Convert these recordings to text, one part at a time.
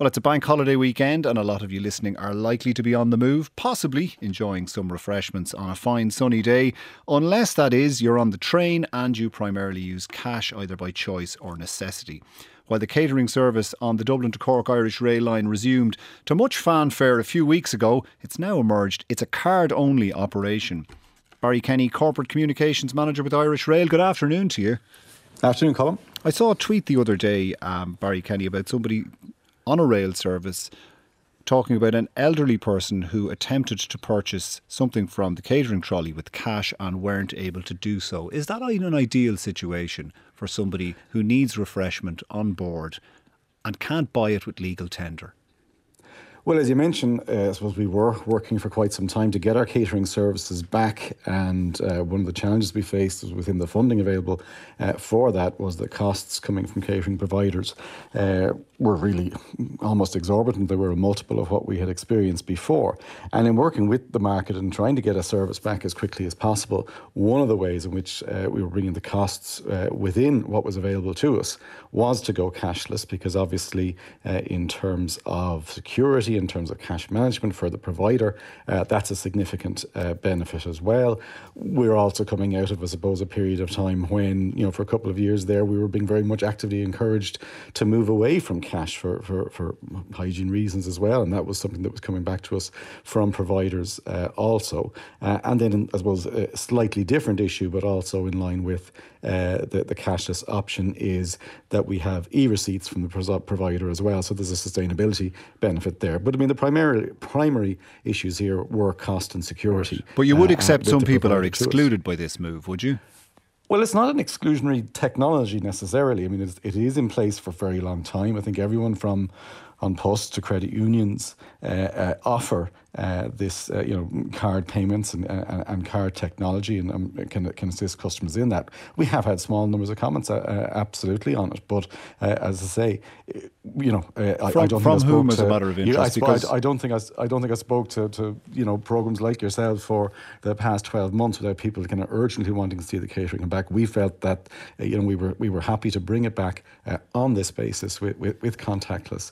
Well, it's a bank holiday weekend, and a lot of you listening are likely to be on the move, possibly enjoying some refreshments on a fine sunny day, unless that is you're on the train and you primarily use cash either by choice or necessity. While the catering service on the Dublin to Cork Irish Rail line resumed to much fanfare a few weeks ago, it's now emerged it's a card only operation. Barry Kenny, Corporate Communications Manager with Irish Rail, good afternoon to you. Afternoon, Colin. I saw a tweet the other day, um, Barry Kenny, about somebody on a rail service talking about an elderly person who attempted to purchase something from the catering trolley with cash and weren't able to do so. Is that an ideal situation for somebody who needs refreshment on board and can't buy it with legal tender? Well, as you mentioned, uh, I suppose we were working for quite some time to get our catering services back, and uh, one of the challenges we faced was within the funding available uh, for that was the costs coming from catering providers uh, were really almost exorbitant. They were a multiple of what we had experienced before. And in working with the market and trying to get a service back as quickly as possible, one of the ways in which uh, we were bringing the costs uh, within what was available to us was to go cashless, because obviously, in terms of security in terms of cash management for the provider. Uh, that's a significant uh, benefit as well. We're also coming out of, I suppose, a period of time when, you know, for a couple of years there, we were being very much actively encouraged to move away from cash for, for, for hygiene reasons as well. And that was something that was coming back to us from providers uh, also. Uh, and then, I suppose, a slightly different issue, but also in line with uh, the, the cashless option, is that we have e receipts from the provider as well. So there's a sustainability benefit there. But I mean, the primary primary issues here were cost and security. But you would uh, accept some people are excluded by this move, would you? Well, it's not an exclusionary technology necessarily. I mean, it's, it is in place for a very long time. I think everyone from An Post to credit unions uh, uh, offer uh, this, uh, you know, card payments and, and, and card technology, and um, can can assist customers in that. We have had small numbers of comments, uh, uh absolutely on it, but uh, as I say, you know, I, from, I, don't from think I whom, to, as a matter of interest, you, I, I, I, don't think I, I don't think I spoke to, to you know programs like yourself for the past twelve months without people kind of urgently wanting to see the catering come back. We felt that you know we were we were happy to bring it back on this basis with with, with contactless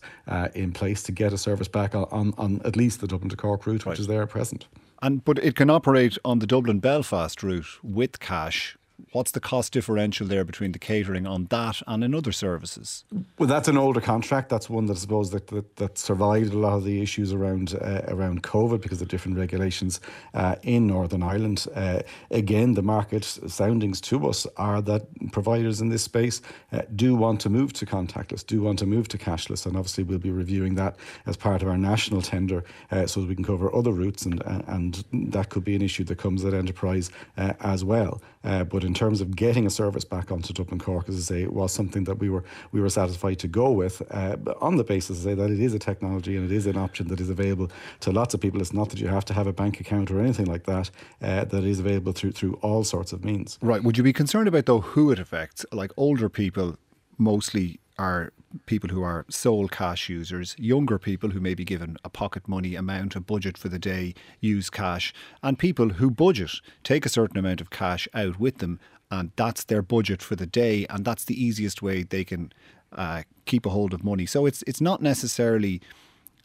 in place to get a service back on, on, on at least the Dublin to Cork route, right. which is there at present. And but it can operate on the Dublin Belfast route with cash What's the cost differential there between the catering on that and in other services? Well, that's an older contract. That's one that I suppose that, that, that survived a lot of the issues around uh, around COVID because of different regulations uh, in Northern Ireland. Uh, again, the market soundings to us are that providers in this space uh, do want to move to contactless, do want to move to cashless, and obviously we'll be reviewing that as part of our national tender uh, so that we can cover other routes, and uh, and that could be an issue that comes at enterprise as well. but in terms of getting a service back onto Dublin Cork, as I say, was something that we were we were satisfied to go with uh, on the basis, say, that it is a technology and it is an option that is available to lots of people. It's not that you have to have a bank account or anything like that. Uh, that is available through through all sorts of means. Right. Would you be concerned about though who it affects? Like older people, mostly are people who are sole cash users, younger people who may be given a pocket money amount, a budget for the day, use cash, and people who budget, take a certain amount of cash out with them, and that's their budget for the day, and that's the easiest way they can uh, keep a hold of money. So it's it's not necessarily.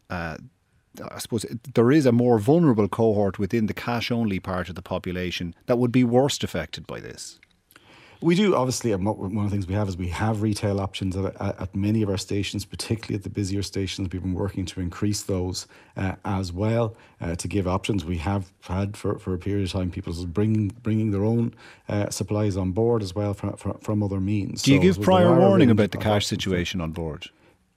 Uh, I suppose there is a more vulnerable cohort within the cash only part of the population that would be worst affected by this. We do, obviously, one of the things we have is we have retail options at, at many of our stations, particularly at the busier stations. We've been working to increase those uh, as well uh, to give options. We have had for, for a period of time people bringing bringing their own uh, supplies on board as well from, from, from other means. Do you so give prior warning about the cash situation on board?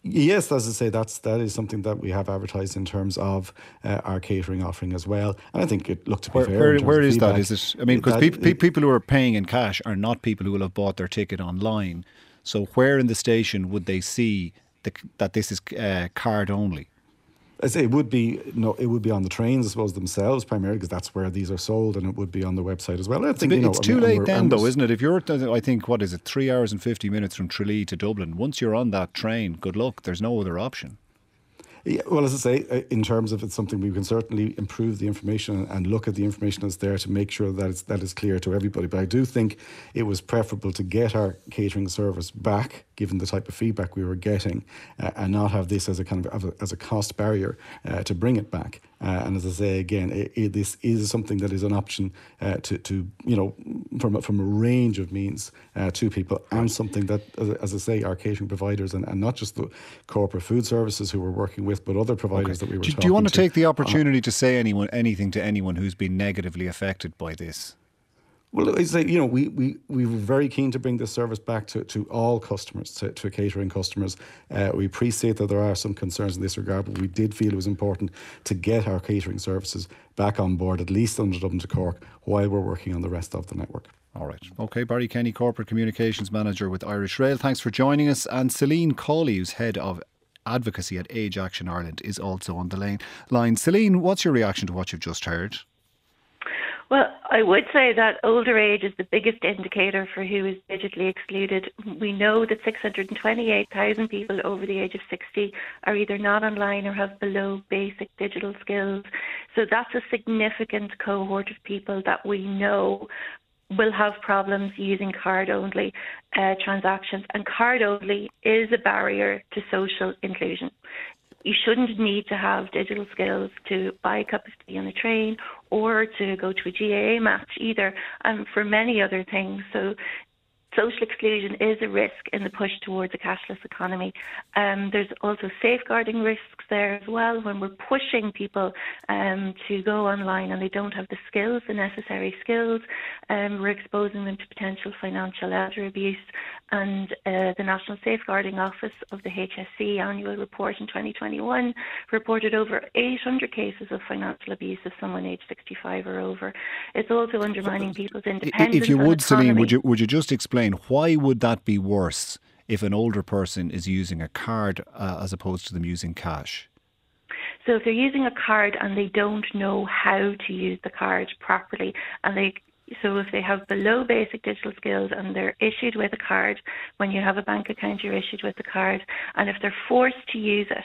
Yes, as I say, that's that is something that we have advertised in terms of uh, our catering offering as well. And I think it looked to be where, fair. Where, where is feedback. that? Is it? I mean, because pe- people who are paying in cash are not people who will have bought their ticket online. So where in the station would they see the, that this is uh, card only? I say it would be no, it would be on the trains, I suppose themselves primarily because that's where these are sold, and it would be on the website as well. I think it's, you know, it's too late then, though, isn't it? If you're, I think, what is it, three hours and fifty minutes from Tralee to Dublin. Once you're on that train, good luck. There's no other option. Yeah, well, as I say, uh, in terms of it's something we can certainly improve the information and look at the information that's there to make sure that it's that is clear to everybody. But I do think it was preferable to get our catering service back given the type of feedback we were getting, uh, and not have this as a kind of as a, cost barrier uh, to bring it back. Uh, and as I say again, it, it, this is something that is an option uh, to, to you know from from a range of means uh, to people, and something that, as, I say, our catering providers and, and not just the corporate food services who we're working with, but other providers okay. that we were. Do, do you want to, to take the opportunity to say anyone anything to anyone who's been negatively affected by this? Well, it's like, you know, we, we, we were very keen to bring this service back to, to all customers, to, to catering customers. Uh, we appreciate that there are some concerns in this regard, but we did feel it was important to get our catering services back on board, at least under Dublin to Cork, while we're working on the rest of the network. All right. Okay, Barry Kenny, Corporate Communications Manager with Irish Rail. Thanks for joining us. And Celine Cawley, who's Head of Advocacy at Age Action Ireland, is also on the line. line. Celine, what's your reaction to what you've just heard? Well, I would say that older age is the biggest indicator for who is digitally excluded. We know that 628,000 people over the age of 60 are either not online or have below basic digital skills. So that's a significant cohort of people that we know will have problems using card only uh, transactions. And card only is a barrier to social inclusion you shouldn't need to have digital skills to buy a cup of tea on a train or to go to a GAA match either, and for many other things. So social exclusion is a risk in the push towards a cashless economy. Um, there's also safeguarding risks there as well when we're pushing people um, to go online and they don't have the skills, the necessary skills. Um, we're exposing them to potential financial elder abuse. And uh, the National Safeguarding Office of the HSE annual report in 2021 reported over 800 cases of financial abuse of someone aged 65 or over. It's also undermining people's independence. If you would, Celine, would you would you just explain why would that be worse if an older person is using a card uh, as opposed to them using cash? So if they're using a card and they don't know how to use the card properly and they so if they have below basic digital skills and they're issued with a card, when you have a bank account, you're issued with the card, and if they're forced to use it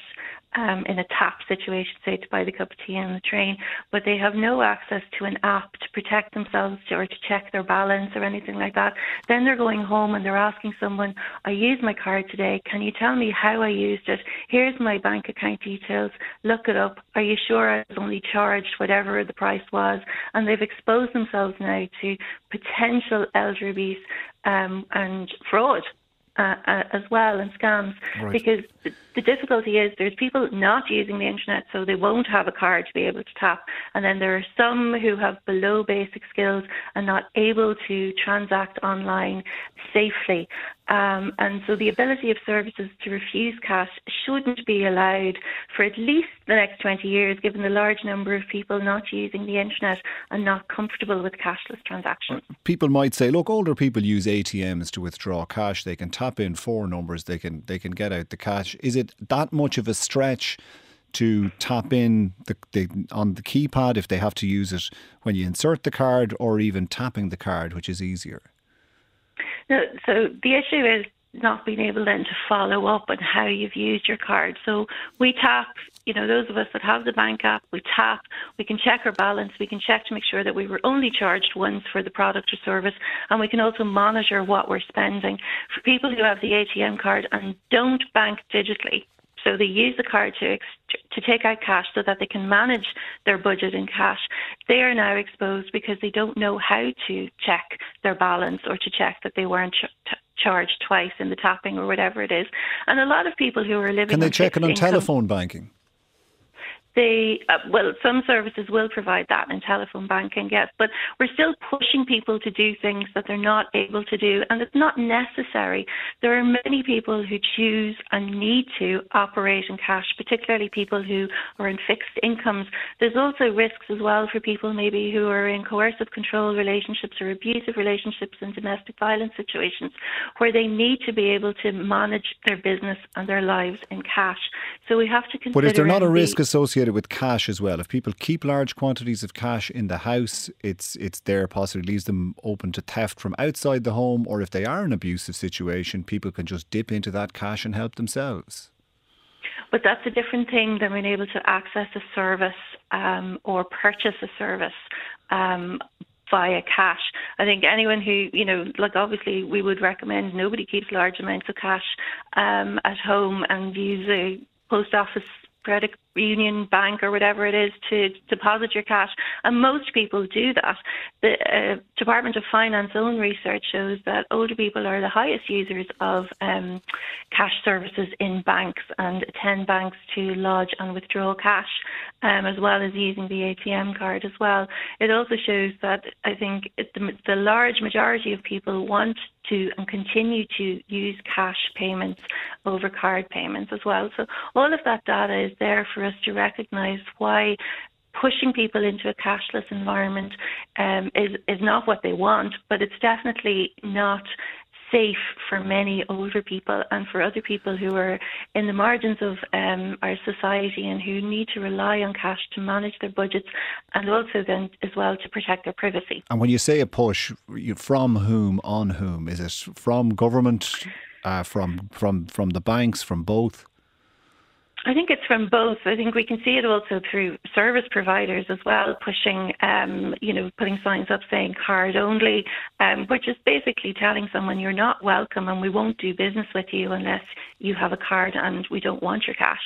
um, in a tap situation, say to buy the cup of tea on the train, but they have no access to an app to protect themselves or to check their balance or anything like that, then they're going home and they're asking someone, I used my card today, can you tell me how I used it? Here's my bank account details, look it up. Are you sure I was only charged whatever the price was? And they've exposed themselves now to potential elder abuse um, and fraud uh, uh, as well and scams. Right. because the, the, difficulty is there's people not using the internet so they won't have a card to be able to tap. And then there are some who have below basic skills and not able to transact online safely um, and so the ability of services to refuse cash shouldn't be allowed for at least the next 20 years, given the large number of people not using the internet and not comfortable with cashless transactions. People might say, look, older people use ATMs to withdraw cash. They can tap in four numbers. They can they can get out the cash. Is it that much of a stretch? to tap in the, the, on the keypad if they have to use it when you insert the card or even tapping the card, which is easier? No, so the issue is not being able then to follow up on how you've used your card. So we tap, you know, those of us that have the bank app, we tap, we can check our balance, we can check to make sure that we were only charged once for the product or service, and we can also monitor what we're spending. For people who have the ATM card and don't bank digitally, so they use the card to ex- to take out cash so that they can manage their budget in cash. They are now exposed because they don't know how to check their balance or to check that they weren't ch- charged twice in the tapping or whatever it is. And a lot of people who are living can they check it on telephone banking? They uh, well, some services will provide that in telephone banking, yes, but we're still pushing people to do things that they're not able to do, and it's not necessary. There are many people who choose and need to operate in cash, particularly people who are in fixed incomes. There's also risks as well for people maybe who are in coercive control relationships or abusive relationships and domestic violence situations, where they need to be able to manage their business and their lives in cash. So we have to consider. But is there not a risk associated? Associated with cash as well. If people keep large quantities of cash in the house, it's it's there possibly leaves them open to theft from outside the home, or if they are in an abusive situation, people can just dip into that cash and help themselves. But that's a different thing than being able to access a service um, or purchase a service um, via cash. I think anyone who, you know, like obviously we would recommend nobody keeps large amounts of cash um, at home and use a post office credit union, bank, or whatever it is to deposit your cash. And most people do that. The uh, Department of Finance own research shows that older people are the highest users of um, cash services in banks and attend banks to lodge and withdraw cash, um, as well as using the ATM card as well. It also shows that I think the, the large majority of people want to and continue to use cash payments over card payments as well. So all of that data is there for us to recognise why pushing people into a cashless environment um, is is not what they want, but it's definitely not safe for many older people and for other people who are in the margins of um, our society and who need to rely on cash to manage their budgets and also then as well to protect their privacy. And when you say a push, from whom on whom? Is it from government, uh, from from from the banks, from both? I think it's from both. I think we can see it also through service providers as well, pushing, um, you know, putting signs up saying card only, um, which is basically telling someone you're not welcome and we won't do business with you unless you have a card and we don't want your cash.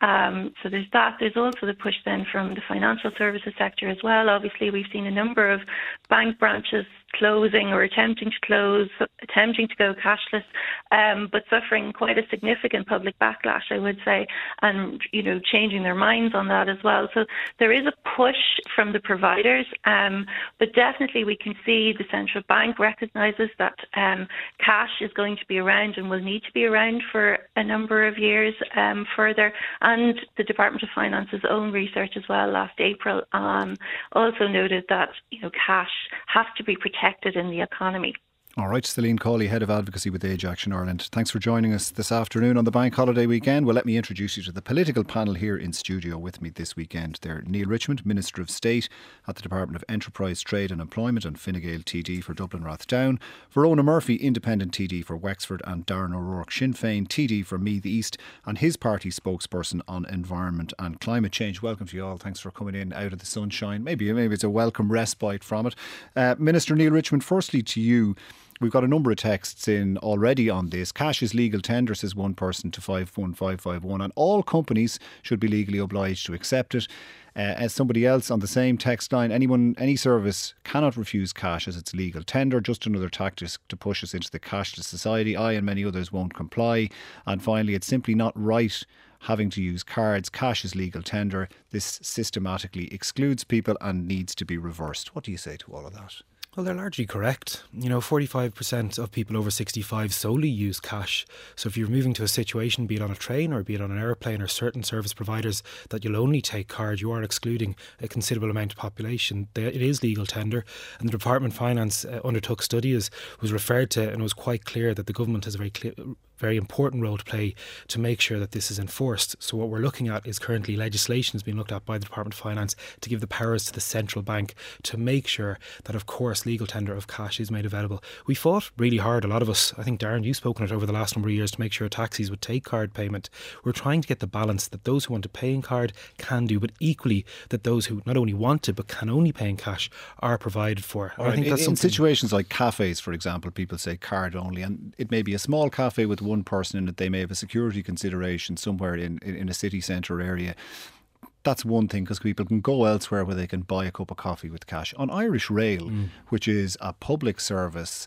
Um, so there's that. There's also the push then from the financial services sector as well. Obviously, we've seen a number of bank branches closing or attempting to close, attempting to go cashless, um, but suffering quite a significant public backlash, I would say, and you know changing their minds on that as well. So there is a push from the providers, um, but definitely we can see the central bank recognises that um, cash is going to be around and will need to be around for a number of years um, further, and the Department of Finance's own research as well last April um, also noted that you know cash has to be protected protected in the economy. All right, Celine Cawley, Head of Advocacy with Age Action Ireland. Thanks for joining us this afternoon on the bank holiday weekend. Well, let me introduce you to the political panel here in studio with me this weekend. They're Neale Richmond, Minister of State at the Department of Enterprise, Trade and Employment, and Fine TD for Dublin Rathdown. Verona Murphy, Independent TD for Wexford, and Darren O'Rourke, Sinn Féin TD for Meath East, and his party spokesperson on environment and climate change. Welcome to you all. Thanks for coming in out of the sunshine. Maybe, maybe it's a welcome respite from it. Uh, Minister Neale Richmond, firstly to you. We've got a number of texts in already on this. Cash is legal tender, says one person to 51551, and all companies should be legally obliged to accept it. Uh, as somebody else on the same text line, anyone, any service cannot refuse cash as it's legal tender. Just another tactic to push us into the cashless society. I and many others won't comply. And finally, it's simply not right having to use cards. Cash is legal tender. This systematically excludes people and needs to be reversed. What do you say to all of that? Well, they're largely correct. You know, 45% of people over 65 solely use cash. So if you're moving to a situation, be it on a train or be it on an airplane or certain service providers, that you'll only take card, you are excluding a considerable amount of population. It is legal tender. And the Department of Finance uh, undertook studies, was referred to, and it was quite clear that the government has a very clear very important role to play to make sure that this is enforced. So what we're looking at is currently legislation is being looked at by the Department of Finance to give the powers to the central bank to make sure that of course legal tender of cash is made available. We fought really hard, a lot of us, I think Darren you've spoken it over the last number of years to make sure taxis would take card payment. We're trying to get the balance that those who want to pay in card can do, but equally that those who not only want to but can only pay in cash are provided for. Right. I think that's in, in situations like cafes, for example, people say card only, and it may be a small cafe with one person in it, they may have a security consideration somewhere in, in, in a city centre area that's one thing because people can go elsewhere where they can buy a cup of coffee with cash. On Irish Rail, mm. which is a public service,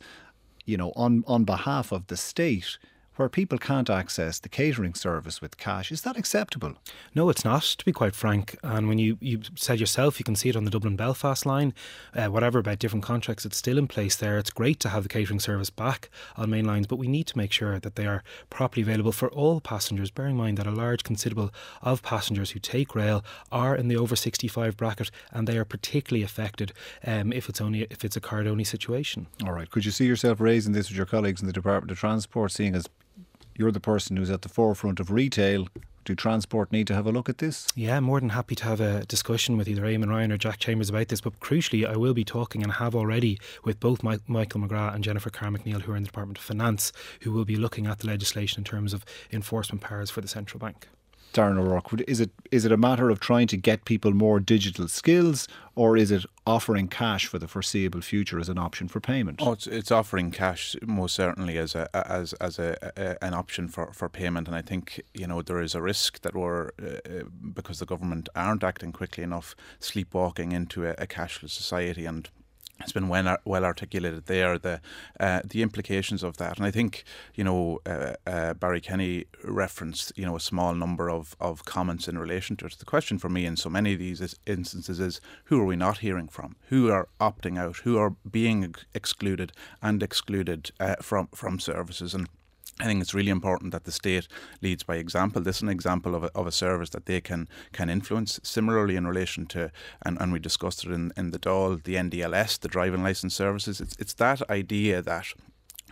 you know, on on behalf of the state, where people can't access the catering service with cash. Is that acceptable? No, it's not, to be quite frank. And when you, you said yourself, you can see it on the Dublin Belfast line, uh, whatever about different contracts, it's still in place there. It's great to have the catering service back on main lines, but we need to make sure that they are properly available for all passengers, bearing in mind that a large considerable of passengers who take rail are in the over 65 bracket and they are particularly affected um, if it's only if it's a card only situation. All right. Could you see yourself raising this with your colleagues in the Department of Transport, seeing as you're the person who's at the forefront of retail. Do transport need to have a look at this? Yeah, more than happy to have a discussion with either Eamon Ryan or Jack Chambers about this. But crucially, I will be talking and have already with both Michael McGrath and Jennifer Carroll MacNeill, who are in the Department of Finance, who will be looking at the legislation in terms of enforcement powers for the central bank. Darren O'Rourke, is it is it a matter of trying to get people more digital skills, or is it offering cash for the foreseeable future as an option for payment? Oh, it's, it's offering cash most certainly as a as as a, a, an option for, for payment, and I think you know there is a risk that we're uh, because the government aren't acting quickly enough, sleepwalking into a, a cashless society, and it's been well, well articulated there the uh, the implications of that, and I think you know uh, uh, Barry Kenny referenced you know a small number of, of comments in relation to it. The question for me in so many of these is, instances is who are we not hearing from? Who are opting out? Who are being excluded and excluded uh, from from services? And I think it's really important that the state leads by example. This is an example of a, of a service that they can can influence. Similarly, in relation to, and, and we discussed it in, in the Dáil, the NDLS, the driving license services, it's, it's that idea that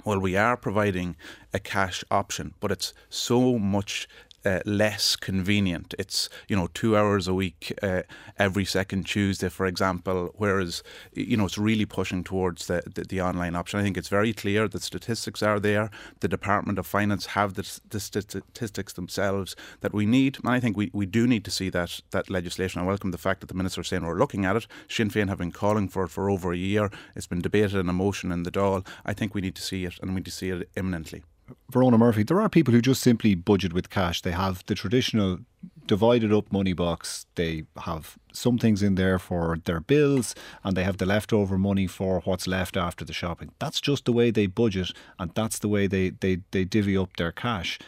well, we are providing a cash option, but it's so much uh, less convenient. It's you know two hours a week uh, every second Tuesday, for example. Whereas you know it's really pushing towards the, the, the online option. I think it's very clear that statistics are there. The Department of Finance have the, the statistics themselves that we need. And I think we, we do need to see that that legislation. I welcome the fact that the minister is saying we're looking at it. Sinn Féin have been calling for it for over a year. It's been debated in a motion in the Dáil. I think we need to see it, and we need to see it imminently. Verona Murphy, there are people who just simply budget with cash. They have the traditional divided up money box. They have some things in there for their bills and they have the leftover money for what's left after the shopping. That's just the way they budget and that's the way they, they, they divvy up their cash.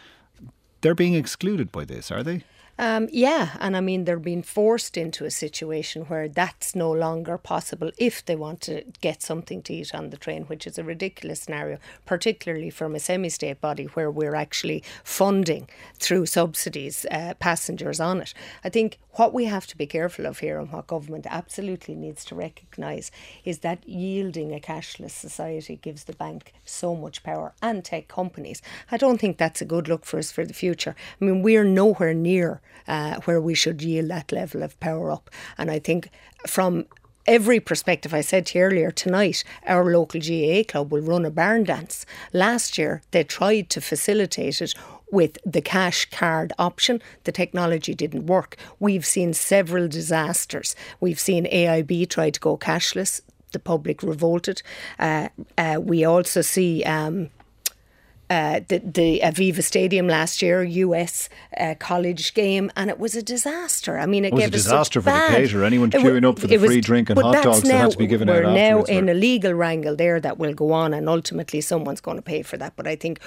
They're being excluded by this, are they? Um, yeah, and I mean, they're being forced into a situation where that's no longer possible if they want to get something to eat on the train, which is a ridiculous scenario, particularly from a semi state body where we're actually funding through subsidies uh, passengers on it. I think what we have to be careful of here and what government absolutely needs to recognise is that yielding a cashless society gives the bank so much power and tech companies. I don't think that's a good look for us for the future. I mean, we're nowhere near uh, where we should yield that level of power up. And I think from every perspective. I said to you earlier tonight, our local GAA club will run a barn dance. Last year, they tried to facilitate it with the cash card option. The technology didn't work. We've seen several disasters. We've seen AIB try to go cashless. The public revolted. Uh, uh, we also see um, uh, the, the Aviva Stadium last year, US uh, college game, and it was a disaster. I mean, it, it was gave a disaster for bad, the caterer. Anyone queuing up for the free drink and hot dogs now, that had to be given we're out. We're now in or? a legal wrangle there that will go on, and ultimately someone's going to pay for that. But I think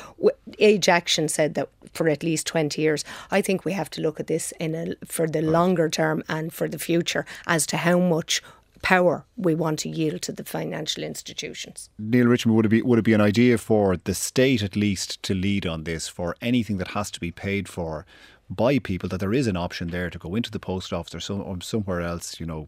Age Action said that for at least twenty years. I think we have to look at this in a, for the longer term and for the future as to how much power we want to yield to the financial institutions. Neale Richmond, would it be would it be an idea for the state at least to lead on this for anything that has to be paid for by people that there is an option there to go into the post office or, some, or somewhere else, you know,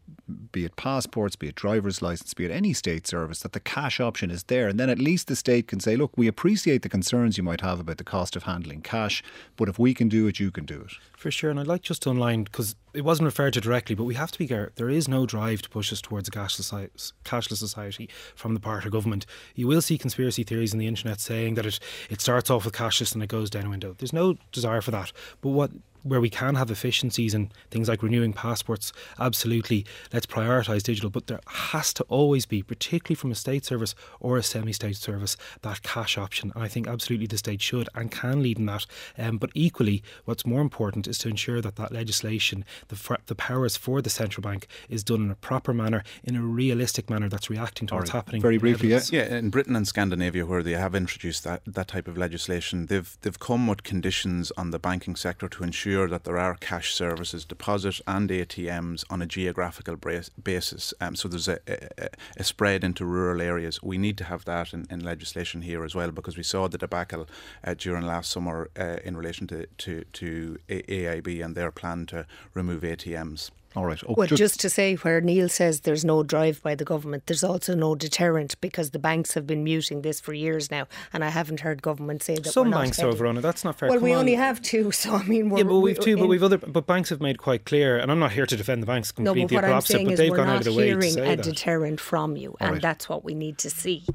be it passports, be it driver's license, be it any state service, that the cash option is there. And then at least the state can say, look, we appreciate the concerns you might have about the cost of handling cash, but if we can do it, you can do it. For sure. And I'd like just to underline, because it wasn't referred to directly, but we have to be clear there is no drive to push us towards a cashless, society from the part of government. You will see conspiracy theories on the internet saying that it, it starts off with cashless and it goes down a window. There's no desire for that. But what where we can have efficiencies and things like renewing passports, absolutely, let's prioritise digital. But there has to always be, particularly from a state service or a semi state service, that cash option. And I think absolutely the state should and can lead in that. Um, but equally, what's more important is to ensure that that legislation, the, the powers for the central bank, is done in a proper manner, in a realistic manner that's reacting to what's happening. Very briefly, yes. Yeah, in Britain and Scandinavia, where they have introduced that, that type of legislation, they've, they've come with conditions on the banking sector to ensure ensure that there are cash services, deposit and ATMs on a geographical basis. Um, so there's a, a, a, spread into rural areas. We need to have that in, in legislation here as well because we saw the debacle uh, during last summer uh, in relation to, to, to AIB and their plan to remove ATMs. All right. Oh, well, just, just, to say where Neale says there's no drive by the government, there's also no deterrent because the banks have been muting this for years now, and I haven't heard government say that. Some banks on it. That's not fair. Well, Come we on. only have two, so I mean, yeah, but we've two, but we've other, but banks have made quite clear, and I'm not here to defend the banks completely. No, but what I'm saying but is they've we're gone not out of the way hearing a that. deterrent from you, and right. that's what we need to see.